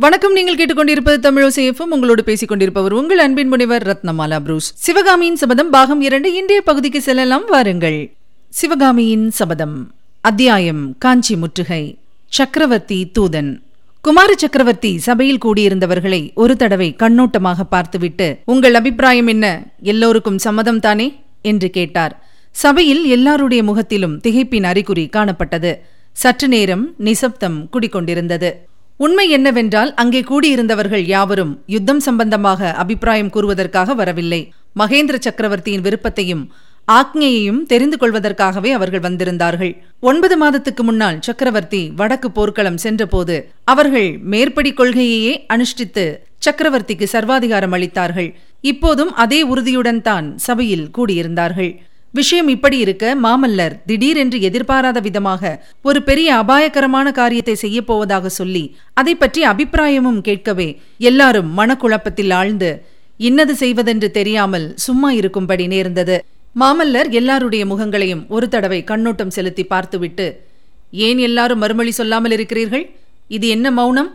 வணக்கம். நீங்கள் கேட்டுக்கொண்டிருப்பது தமிழோசேஃபும் உங்களோடு பேசிக் கொண்டிருப்பவர் உங்கள் அன்பின் முனைவர் ரத்னமாலா புரூஸ். சிவகாமியின் சபதம் பாகம் இரண்டு. இன்றைய பகுதிக்கு செல்லலாம். வாருங்கள். சிவகாமியின் சபதம். அத்தியாயம். காஞ்சி முற்றுகை. சக்கரவர்த்தி தூதன். குமார சக்கரவர்த்தி சபையில் கூடியிருந்தவர்களை ஒரு தடவை கண்ணோட்டமாக பார்த்துவிட்டு உங்கள் அபிப்பிராயம் என்ன? எல்லோருக்கும் சம்மதம் தானே? என்று கேட்டார். சபையில் எல்லாருடைய முகத்திலும் திகைப்பின் அறிகுறி காணப்பட்டது. சற்று நேரம் நிசப்தம் குடிக்கொண்டிருந்தது. உண்மை என்னவென்றால் அங்கே கூடியிருந்தவர்கள் யாவரும் யுத்தம் சம்பந்தமாக அபிப்பிராயம் கூறுவதற்காக வரவில்லை. மகேந்திர சக்கரவர்த்தியின் விருப்பத்தையும் ஆக்ஞையையும் தெரிந்து கொள்வதற்காகவே அவர்கள் வந்திருந்தார்கள். ஒன்பது மாதத்துக்கு முன்னால் சக்கரவர்த்தி வடக்கு போர்க்களம் சென்றபோது அவர்கள் மேற்படி கொள்கையையே அனுஷ்டித்து சக்கரவர்த்திக்கு சர்வாதிகாரம் அளித்தார்கள். இப்போதும் அதே உறுதியுடன் தான் சபையில் கூடியிருந்தார்கள். விஷயம் இப்படி இருக்க மாமல்லர் திடீரென்று எதிர்பாராத விதமாக ஒரு பெரிய அபாயகரமான காரியத்தை செய்யப் போவதாக சொல்லி அதை பற்றி அபிப்பிராயமும் கேட்கவே எல்லாரும் மனக்குழப்பத்தில் ஆழ்ந்து இன்னது செய்வதென்று தெரியாமல் சும்மா இருக்கும்படி நேர்ந்தது. மாமல்லர் எல்லாருடைய முகங்களையும் ஒரு தடவை கண்ணோட்டம் செலுத்தி பார்த்துவிட்டு ஏன் எல்லாரும் மறுமொழி சொல்லாமல் இருக்கிறீர்கள்? இது என்ன மௌனம்?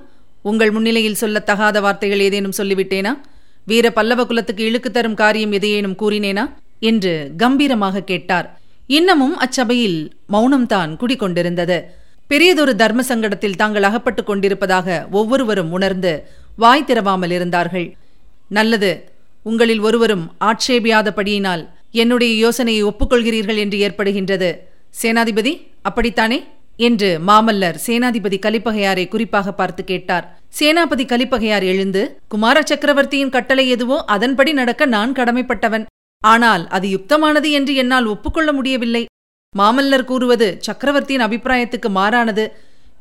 உங்கள் முன்னிலையில் சொல்லத்தகாத வார்த்தைகள் ஏதேனும் சொல்லிவிட்டேனா? வீர பல்லவ குலத்துக்கு இழுக்கு தரும் காரியம் எதையேனும் கூறினேனா? என்று கம்பீரமாக கேட்டார். இன்னமும் அச்சபையில் மௌனம்தான் குடிகொண்டிருந்தது. பெரியதொரு தர்ம சங்கடத்தில் தாங்கள் அகப்பட்டுக் கொண்டிருப்பதாக ஒவ்வொருவரும் உணர்ந்து வாய் திறவாமல் இருந்தார்கள். நல்லது உங்களில் ஒருவரும் ஆட்சேபியாதபடியினால் என்னுடைய யோசனையை ஒப்புக்கொள்கிறீர்கள் என்று ஏற்படுகின்றது. சேனாதிபதி அப்படித்தானே? என்று மாமல்லர் சேனாதிபதி கலிப்பகையாரை குறிப்பாக பார்த்து கேட்டார். சேனாபதி கலிப்பகையார் எழுந்து குமார சக்கரவர்த்தியின் கட்டளை எதுவோ அதன்படி நடக்க நான் கடமைப்பட்டவன். ஆனால் அது யுக்தமானது என்று என்னால் ஒப்புக்கொள்ள முடியவில்லை. மாமல்லர் கூறுவது சக்கரவர்த்தியின் அபிப்பிராயத்துக்கு மாறானது.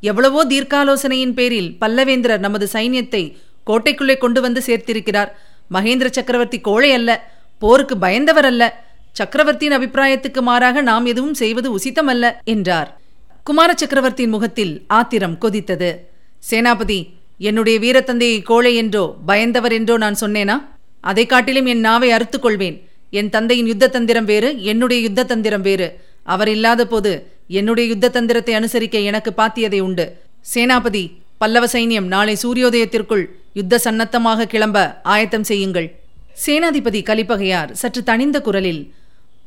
எவ்வளவோ தீர்க்காலோசனையின் பேரில் பல்லவேந்திரர் நமது சைன்யத்தை கோட்டைக்குள்ளே கொண்டு வந்து சேர்த்திருக்கிறார். மகேந்திர சக்கரவர்த்தி கோழை அல்ல போருக்கு பயந்தவர் அல்ல. சக்கரவர்த்தியின் அபிப்பிராயத்துக்கு மாறாக நாம் எதுவும் செய்வது உசித்தமல்ல என்றார். குமார சக்கரவர்த்தியின் முகத்தில் ஆத்திரம் கொதித்தது. சேனாபதி என்னுடைய வீரத்தந்தையை கோழை என்றோ பயந்தவர் என்றோ நான் சொன்னேனா? அதை காட்டிலும் என் நாவை அறுத்துக் கொள்வேன். என் தந்தையின் யுத்த தந்திரம் வேறு என்னுடைய யுத்த தந்திரம் வேறு. அவர் இல்லாத போது என்னுடைய யுத்த தந்திரத்தை அனுசரிக்க எனக்கு பாத்தியதை உண்டு. சேனாபதி பல்லவ சைன்யம் நாளை சூரியோதயத்திற்குள் யுத்த சன்னத்தமாக கிளம்ப ஆயத்தம் செய்யுங்கள். சேனாதிபதி கலிப்பகையார் சற்று தனிந்த குரலில்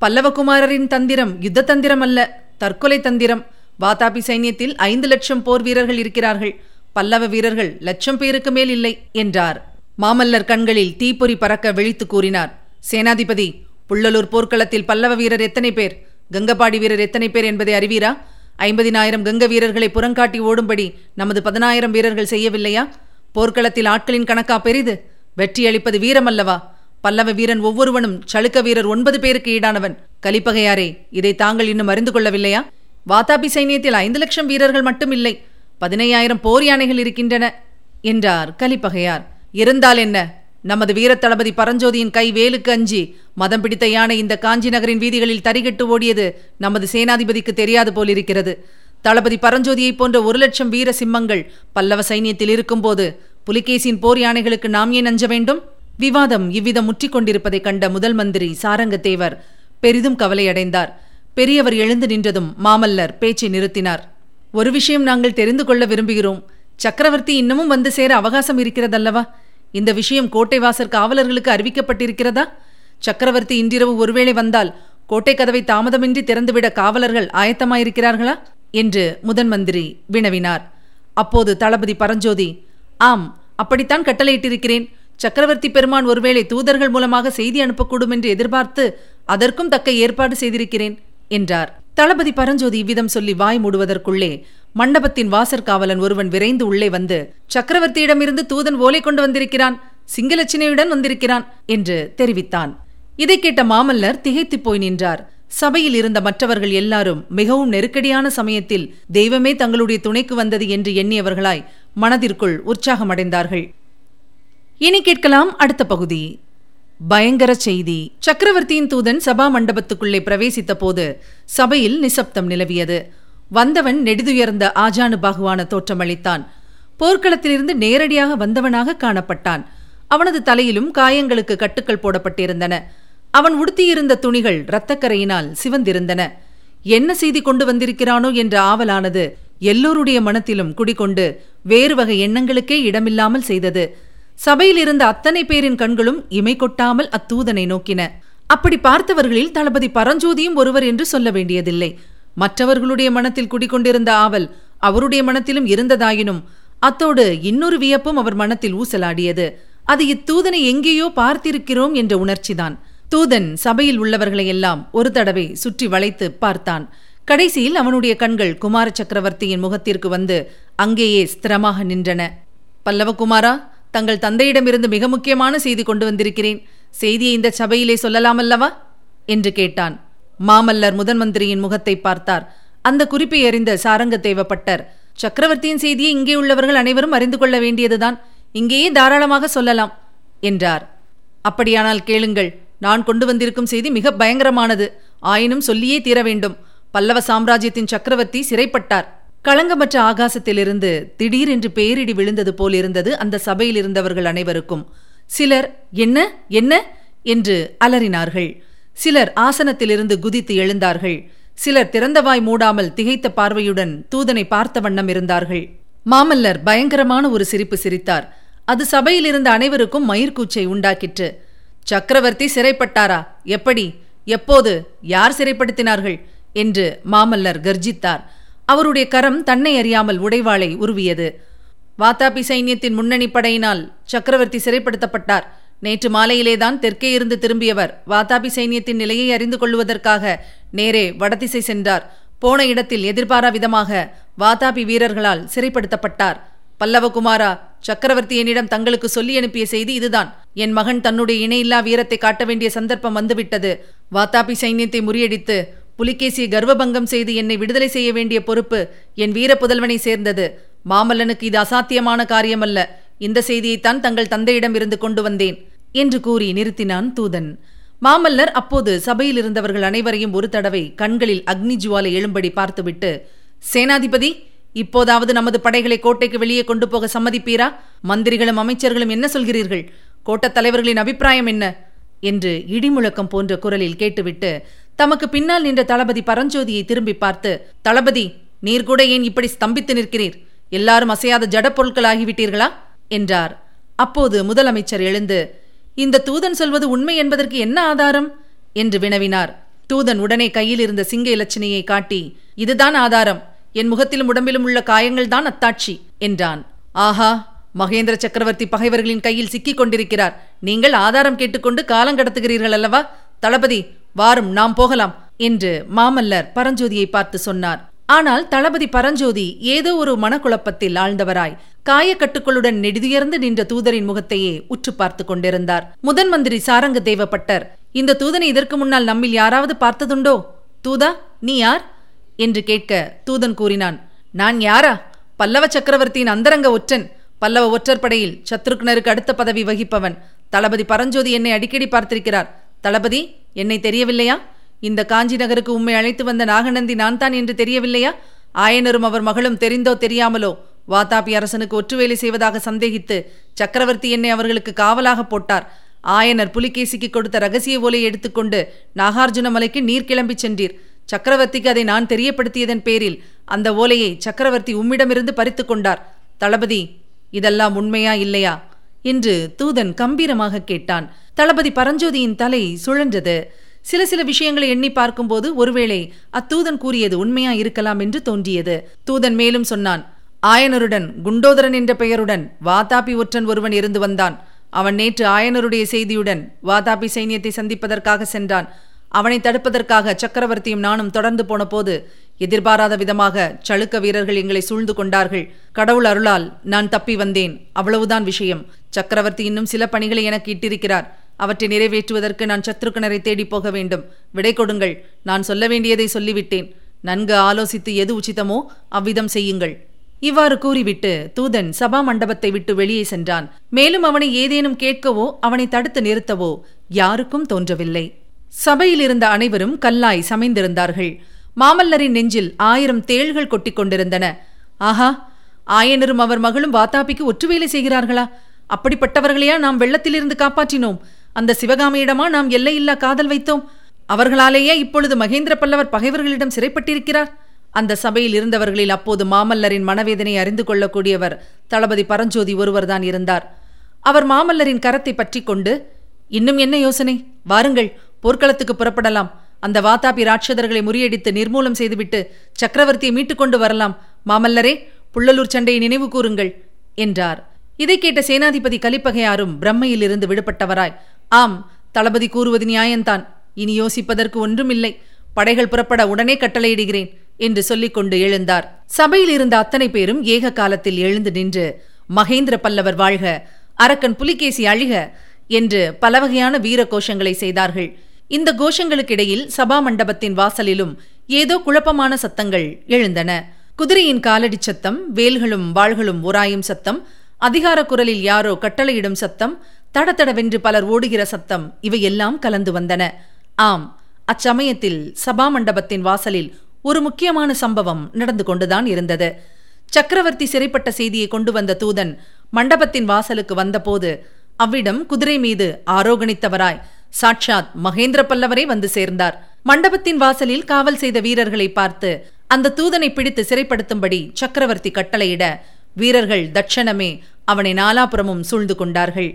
பல்லவகுமாரரின் தந்திரம் யுத்த தந்திரம் அல்ல தற்கொலை தந்திரம். வாதாபி சைன்யத்தில் ஐந்து லட்சம் போர் வீரர்கள் இருக்கிறார்கள். பல்லவ வீரர்கள் லட்சம் பேருக்கு மேல் இல்லை என்றார். மாமல்லர் கண்களில் தீப்பொறி பறக்க விழித்து கூறினார். சேனாதிபதி புள்ளலூர் போர்க்களத்தில் பல்லவ வீரர் எத்தனை பேர்? கங்கபாடி வீரர் எத்தனை பேர் என்பதை அறிவீரா? ஐம்பதினாயிரம் கங்க வீரர்களை புறங்காட்டி ஓடும்படி நமது பதினாயிரம் வீரர்கள் செய்யவில்லையா? போர்க்களத்தில் ஆட்களின் கணக்கா பெரிது? வெற்றி அளிப்பது வீரமல்லவா? பல்லவ வீரன் ஒவ்வொருவனும் சளுக்க வீரர் ஒன்பது பேருக்கு ஈடானவன். கலிப்பகையாரே இதை தாங்கள் இன்னும் அறிந்து கொள்ளவில்லையா? வாதாபி சைனியத்தில் ஐந்து லட்சம் வீரர்கள் மட்டும் இல்லை பதினையாயிரம் போர் யானைகள் இருக்கின்றன என்றார் கலிப்பகையார். இருந்தால் என்ன? நமது வீரத்தளபதி பரஞ்சோதியின் கை வேலுக்கு அஞ்சி மதம் பிடித்த யானை இந்த காஞ்சி நகரின் வீதிகளில் தரிகட்டு ஓடியது நமது சேனாதிபதிக்கு தெரியாது போலிருக்கிறது. தளபதி பரஞ்சோதியைப் போன்ற ஒரு லட்சம் வீர சிம்மங்கள் பல்லவ சைன்யத்தில் இருக்கும்போது புலிகேசியின் போர் யானைகளுக்கு நாம் ஏன் அஞ்ச வேண்டும்? விவாதம் இவ்விதம் முற்றிக் கொண்டிருப்பதைக் கண்ட முதல் மந்திரி சாரங்கத்தேவர் பெரிதும் கவலையடைந்தார். பெரியவர் எழுந்து நின்றதும் மாமல்லர் பேச்சை நிறுத்தினார். ஒரு விஷயம் நாங்கள் தெரிந்து கொள்ள விரும்புகிறோம். சக்கரவர்த்தி இன்னமும் வந்து சேர அவகாசம் இருக்கிறதல்லவா? இந்த விஷயம் கோட்டை வாசற் காவலர்களுக்கு அறிவிக்கப்பட்டிருக்கிறதா? சக்கரவர்த்தி இன்றிரவு ஒருவேளை வந்தால் கோட்டை கதவை தாமதமின்றி திறந்துவிட காவலர்கள் ஆயத்தமாயிருக்கிறார்களா? என்று முதன் மந்திரி வினவினார். அப்போது தளபதி பரஞ்சோதி ஆம் அப்படித்தான் கட்டளையிட்டிருக்கிறேன். சக்கரவர்த்தி பெருமான் ஒருவேளை தூதர்கள் மூலமாக செய்தி அனுப்பக்கூடும் என்று எதிர்பார்த்து அதற்கும் தக்க ஏற்பாடு செய்திருக்கிறேன் என்றார். தளபதி பரஞ்சோதி இவ்விதம் சொல்லி வாய் மூடுவதற்குள்ளே மண்டபத்தின் வாசற்காவலன் ஒருவன் விரைந்து உள்ளே வந்து சக்கரவர்த்தியிடமிருந்து தூதன் ஓலை கொண்டு வந்திருக்கிறான் சிங்களச்சினையுடன் வந்திருக்கிறான் என்று தெரிவித்தான். இதை கேட்ட மாமல்லர் திகைத்துப் போய் நின்றார். சபையில் இருந்த மற்றவர்கள் எல்லாரும் மிகவும் நெருக்கடியான சமயத்தில் தெய்வமே தங்களுடைய துணைக்கு வந்தது என்று எண்ணியவர்களாய் மனதிற்குள் உற்சாகமடைந்தார்கள். இனி கேட்கலாம் அடுத்த பகுதி. பயங்கர செய்தி. சக்கரவர்த்தியின் தூதன் சபா மண்டபத்துக்குள்ளே பிரவேசித்த போது சபையில் நிசப்தம் நிலவியது. வந்தவன் நெடுதுயர்ந்த ஆஜானு பாகுவான தோற்றமளித்தான். போர்க்களத்திலிருந்து நேரடியாக வந்தவனாக காணப்பட்டான். அவனது தலையிலும் காயங்களுக்கு கட்டுக்கள் போடப்பட்டிருந்தன. அவன் உடுத்தியிருந்த துணிகள் இரத்தக்கரையினால் சிவந்திருந்தன. என்ன செய்தி கொண்டு வந்திருக்கிறானோ என்ற ஆவலானது எல்லோருடைய மனத்திலும் குடிகொண்டு வேறு வகை எண்ணங்களுக்கே இடமில்லாமல் செய்தது. சபையில் இருந்த அத்தனை பேரின் கண்களும் இமை கொட்டாமல் அத்தூதனை நோக்கின. அப்படி பார்த்தவர்களில் தளபதி பரஞ்சோதியும் ஒருவர் என்று சொல்ல வேண்டியதில்லை. மற்றவர்களுடைய மனத்தில் குடிக்கொண்டிருந்த ஆவல் அவருடைய மனத்திலும் இருந்ததாயினும் அத்தோடு இன்னொரு வியப்பும் அவர் மனத்தில் ஊசலாடியது. அது இத்தூதனை எங்கேயோ பார்த்திருக்கிறோம் என்ற உணர்ச்சிதான். தூதன் சபையில் உள்ளவர்களை எல்லாம் ஒரு தடவை சுற்றி வளைத்து பார்த்தான். கடைசியில் அவனுடைய கண்கள் குமார சக்கரவர்த்தியின் முகத்திற்கு வந்து அங்கேயே ஸ்திரமாக நின்றன. பல்லவகுமாரா தங்கள் தந்தையிடமிருந்து மிக முக்கியமான செய்தி கொண்டு வந்திருக்கிறேன். செய்தியை இந்த சபையிலே சொல்லலாமல்லவா? என்று கேட்டான். மாமல்லர் முதன் மந்திரியின் முகத்தை பார்த்தார். அந்த குறிப்பை அறிந்த சாரங்க தேவப்பட்டர் சக்கரவர்த்தியின் செய்தியை இங்கே உள்ளவர்கள் அனைவரும் அறிந்து கொள்ள வேண்டியதுதான். இங்கேயே தாராளமாக சொல்லலாம் என்றார். அப்படியானால் கேளுங்கள். நான் கொண்டு வந்திருக்கும் செய்தி மிக பயங்கரமானது. ஆயினும் சொல்லியே தீர வேண்டும். பல்லவ சாம்ராஜ்யத்தின் சக்கரவர்த்தி சிறைப்பட்டார். களங்கமற்ற ஆகாசத்திலிருந்து திடீரென்று பேரிடி விழுந்தது போல் இருந்தது அந்த சபையில் இருந்தவர்கள் அனைவருக்கும். சிலர் என்ன? என்ன? என்று அலறினார்கள். சிலர் ஆசனத்திலிருந்து குதித்து எழுந்தார்கள். சிலர் திறந்தவாய் மூடாமல் திகைத்த பார்வையுடன் தூதனை பார்த்த வண்ணம் இருந்தார்கள். மாமல்லர் பயங்கரமான ஒரு சிரிப்பு சிரித்தார். அது சபையில் இருந்த அனைவருக்கும் மயிர்கூச்சை உண்டாக்கிற்று. சக்கரவர்த்தி சிறைப்பட்டாரா? எப்படி? எப்போது? யார் சிறைப்படுத்தினார்கள்? என்று மாமல்லர் கர்ஜித்தார். அவருடைய கரம் தன்னை அறியாமல் உடைவாளை உருவியது. வாத்தாபி சைன்யத்தின் முன்னணி படையினால் சக்கரவர்த்தி சிறைப்படுத்தப்பட்டார். நேற்று மாலையிலேதான் தெற்கே இருந்து திரும்பியவர் வாத்தாபி சைன்யத்தின் நிலையை அறிந்து கொள்வதற்காக நேரே வடதிசை சென்றார். போன இடத்தில் எதிர்பாரா விதமாக வாதாபி வீரர்களால் சிறைப்படுத்தப்பட்டார். பல்லவகுமாரா சக்கரவர்த்தி என்னிடம் தங்களுக்கு சொல்லி அனுப்பிய செய்தி இதுதான். என் மகன் தன்னுடைய இணையில்லா வீரத்தை காட்ட வேண்டிய சந்தர்ப்பம் வந்துவிட்டது. வாத்தாபி சைன்யத்தை முறியடித்து புலிகேசியை கர்வபங்கம் செய்து என்னை விடுதலை செய்ய வேண்டிய பொறுப்பு என் வீர புதல்வனை சேர்ந்தது. மாமல்லனுக்கு இது அசாத்தியமான காரியமல்ல. இந்த செய்தியைத்தான் தங்கள் தந்தையிடம் இருந்து கொண்டு வந்தேன் என்று கூறி நிறுத்தினான் தூதன். மாமல்லர் அப்போது சபையில் இருந்தவர்கள் அனைவரையும் ஒரு தடவை கண்களில் அக்னி ஜுவாலை எழும்படி பார்த்துவிட்டு சேனாதிபதி இப்போதாவது நமது படைகளை கோட்டைக்கு வெளியே கொண்டு போக சம்மதிப்பீரா? மந்திரிகளும் அமைச்சர்களும் என்ன சொல்கிறீர்கள்? கோட்டத் தலைவர்களின் அபிப்பிராயம் என்ன? என்று இடிமுழக்கம் போன்ற குரலில் கேட்டுவிட்டு தமக்கு பின்னால் நின்ற தளபதி பரஞ்சோதியை திரும்பி பார்த்து தளபதி நீர் கூட ஏன் இப்படி ஸ்தம்பித்து நிற்கிறீர்? எல்லாரும் அசையாத ஜடப்பொருட்களாகிவிட்டீர்களா என்றார். அப்போது முதலமைச்சர் எழுந்து இந்த தூதன் சொல்வது உண்மை என்பதற்கு என்ன ஆதாரம்? என்று வினவினார். தூதன் உடனே கையில் இருந்த சிங்க இலச்சினையை காட்டி இதுதான் ஆதாரம். என் முகத்திலும் உடம்பிலும் உள்ள காயங்கள்தான் அத்தாட்சி என்றான். ஆஹா! மகேந்திர சக்கரவர்த்தி பகைவர்களின் கையில் சிக்கிக் கொண்டிருக்கிறார். நீங்கள் ஆதாரம் கேட்டுக்கொண்டு காலம் கடத்துகிறீர்கள் அல்லவா? தளபதி வாரும் நாம் போகலாம் என்று மாமல்லர் பரஞ்சோதியை பார்த்து சொன்னார். ஆனால் தளபதி பரஞ்சோதி ஏதோ ஒரு மனக்குழப்பத்தில் ஆழ்ந்தவராய் காயக்கட்டுக்களுடன் நெடுதுயர்ந்து நின்ற தூதரின் முகத்தையே உற்று பார்த்து கொண்டிருந்தார். முதன் மந்திரி சாரங்க தேவப்பட்டர் இந்த தூதனை இதற்கு முன்னால் நம்மில் யாராவது பார்த்ததுண்டோ? தூதா நீ யார்? என்று கேட்க தூதன் கூறினான். நான் யாரா? பல்லவ சக்கரவர்த்தியின் அந்தரங்க ஒற்றன் பல்லவ ஒற்றர் படையில் சத்ருக்னருக்கு அடுத்த பதவி வகிப்பவன் தளபதி பரஞ்சோதி என்னை அடிக்கடி பார்த்திருக்கிறார். தளபதி என்னை தெரியவில்லையா? இந்த காஞ்சி நகருக்கு உம்மை அழைத்து வந்த நாகநந்தி நான் தான் என்று தெரியவில்லையா? ஆயனரும் அவர் மகளும் தெரிந்தோ தெரியாமலோ வாதாபி அரசனுக்கு ஒற்றுவேலை செய்வதாக சந்தேகித்து சக்கரவர்த்தி என்னை அவர்களுக்கு காவலாக போட்டார். ஆயனர் புலிகேசிக்கு கொடுத்த ரகசிய ஓலையை எடுத்துக்கொண்டு நாகார்ஜுன மலைக்கு நீர் கிளம்பி சென்றீர். சக்கரவர்த்திக்கு அதை நான் தெரியப்படுத்தியதன் பேரில் அந்த ஓலையை சக்கரவர்த்தி உம்மிடமிருந்து பறித்து கொண்டார். தளபதி இதெல்லாம் உண்மையா இல்லையா? என்று தூதன் கம்பீரமாக கேட்டான். தளபதி பரஞ்சோதியின் தலை சுழன்றது. சில சில விஷயங்களை எண்ணி பார்க்கும்போது ஒருவேளை அத்தூதன் கூறியது உண்மையா இருக்கலாம் என்று தோன்றியது. தூதன் மேலும் சொன்னான் ஆயனருடன் குண்டோதரன் என்ற பெயருடன் வாதாபி ஒற்றன் ஒருவன் இருந்து வந்தான். அவன் நேற்று ஆயனருடைய செய்தியுடன் வாதாபி சைன்யத்தை சந்திப்பதற்காக சென்றான். அவனை தடுப்பதற்காக சக்கரவர்த்தியும் நானும் தொடர்ந்து போன போது எதிர்பாராத விதமாக சளுக்க வீரர்கள் எங்களை சூழ்ந்து கொண்டார்கள். கடவுள் அருளால் நான் தப்பி வந்தேன். அவ்வளவுதான் விஷயம். சக்கரவர்த்தி இன்னும் சில பணிகளை எனக்கு இட்டிருக்கிறார். அவற்றை நிறைவேற்றுவதற்கு நான் சத்ருக்கனரை தேடி போக வேண்டும். விடை கொடுங்கள். நான் சொல்ல வேண்டியதை சொல்லிவிட்டேன். நன்கு ஆலோசித்து எது உச்சிதமோ அவ்விதம் செய்யுங்கள். இவ்வாறு கூறிவிட்டு தூதன் சபா மண்டபத்தை விட்டு வெளியே சென்றான். மேலும் அவனை ஏதேனும் கேட்கவோ அவனை தடுத்து நிறுத்தவோ யாருக்கும் தோன்றவில்லை. சபையில் இருந்த அனைவரும் கல்லாய் சமைந்திருந்தார்கள். மாமல்லரின் நெஞ்சில் ஆயிரம் தேள்கள் கொட்டிக் கொண்டிருந்தன ஆஹா ஆயனரும் அவர் மகளும் வாத்தாபிக்கு ஒற்றுவேலை செய்கிறார்களா? அப்படிப்பட்டவர்களையா நாம் வெள்ளத்திலிருந்து காப்பாற்றினோம்? அந்த சிவகாமியிடமா நாம் எல்லையில்லா காதல் வைத்தோம்? அவர்களாலேயே இப்பொழுது மகேந்திர பல்லவர் பகைவர்களிடம் சிறைப்பட்டிருக்கிறார். அந்த சபையில் இருந்தவர்களில் அப்போது மாமல்லரின் மனவேதனை அறிந்து கொள்ளக்கூடியவர் தளபதி பரஞ்சோதி ஒருவர்தான் இருந்தார். அவர் மாமல்லரின் கரத்தை பற்றி கொண்டு இன்னும் என்ன யோசனை? வாருங்கள் போர்க்களத்துக்கு புறப்படலாம். அந்த வாத்தாபி ராட்சதர்களை முறியடித்து நிர்மூலம் செய்துவிட்டு சக்கரவர்த்தியை மீட்டுக் கொண்டு வரலாம். மாமல்லரே புள்ளலூர் சண்டையை நினைவு கூறுங்கள் என்றார். இதை கேட்ட சேனாதிபதி கலிப்பகையாரும் பிரம்மையிலிருந்து விடுபட்டவராய் ஆம் தளபதி கூறுவது நியாயம்தான். இனி யோசிப்பதற்கு ஒன்றுமில்லை. படைகள் புறப்பட உடனே கட்டளையிடுகிறேன் என்று சொல்லிக்கொண்டு எழுந்தார். சபையில் இருந்த அத்தனை பேரும் ஏக காலத்தில் எழுந்து நின்று மகேந்திர பல்லவர் வாழ்க அரக்கன் புலிகேசி அழிக என்று பல வகையான வீர கோஷங்களை செய்தார்கள். இந்த கோஷங்களுக்கிடையில் சபா மண்டபத்தின் வாசலிலும் ஏதோ குழப்பமான சத்தங்கள் எழுந்தன. குதிரையின் காலடி சத்தம் வேல்களும் வாள்களும் உராயும் சத்தம் அதிகார குரலில் யாரோ கட்டளையிடும் சத்தம் தடதடவென்று பலர் ஓடுகிற சத்தம் இவையெல்லாம் கலந்து வந்தன. ஆம் அச்சமயத்தில் சபா மண்டபத்தின் வாசலில் ஒரு முக்கியமான சம்பவம் நடந்து கொண்டுதான் இருந்தது. சக்கரவர்த்தி சிறைப்பட்ட செய்தியை கொண்டு வந்த தூதன் மண்டபத்தின் வாசலுக்கு வந்தபோது அவ்விடம் குதிரை மீது ஆரோகணித்தவராய் சாட்சாத் மகேந்திர பல்லவரே வந்து சேர்ந்தார். மண்டபத்தின் வாசலில் காவல் செய்த வீரர்களை பார்த்து அந்த தூதனை பிடித்து சிறைப்படுத்தும்படி சக்கரவர்த்தி கட்டளையிட வீரர்கள் தட்சணமே அவனை நாலாபுரமும் சூழ்ந்து கொண்டார்கள்.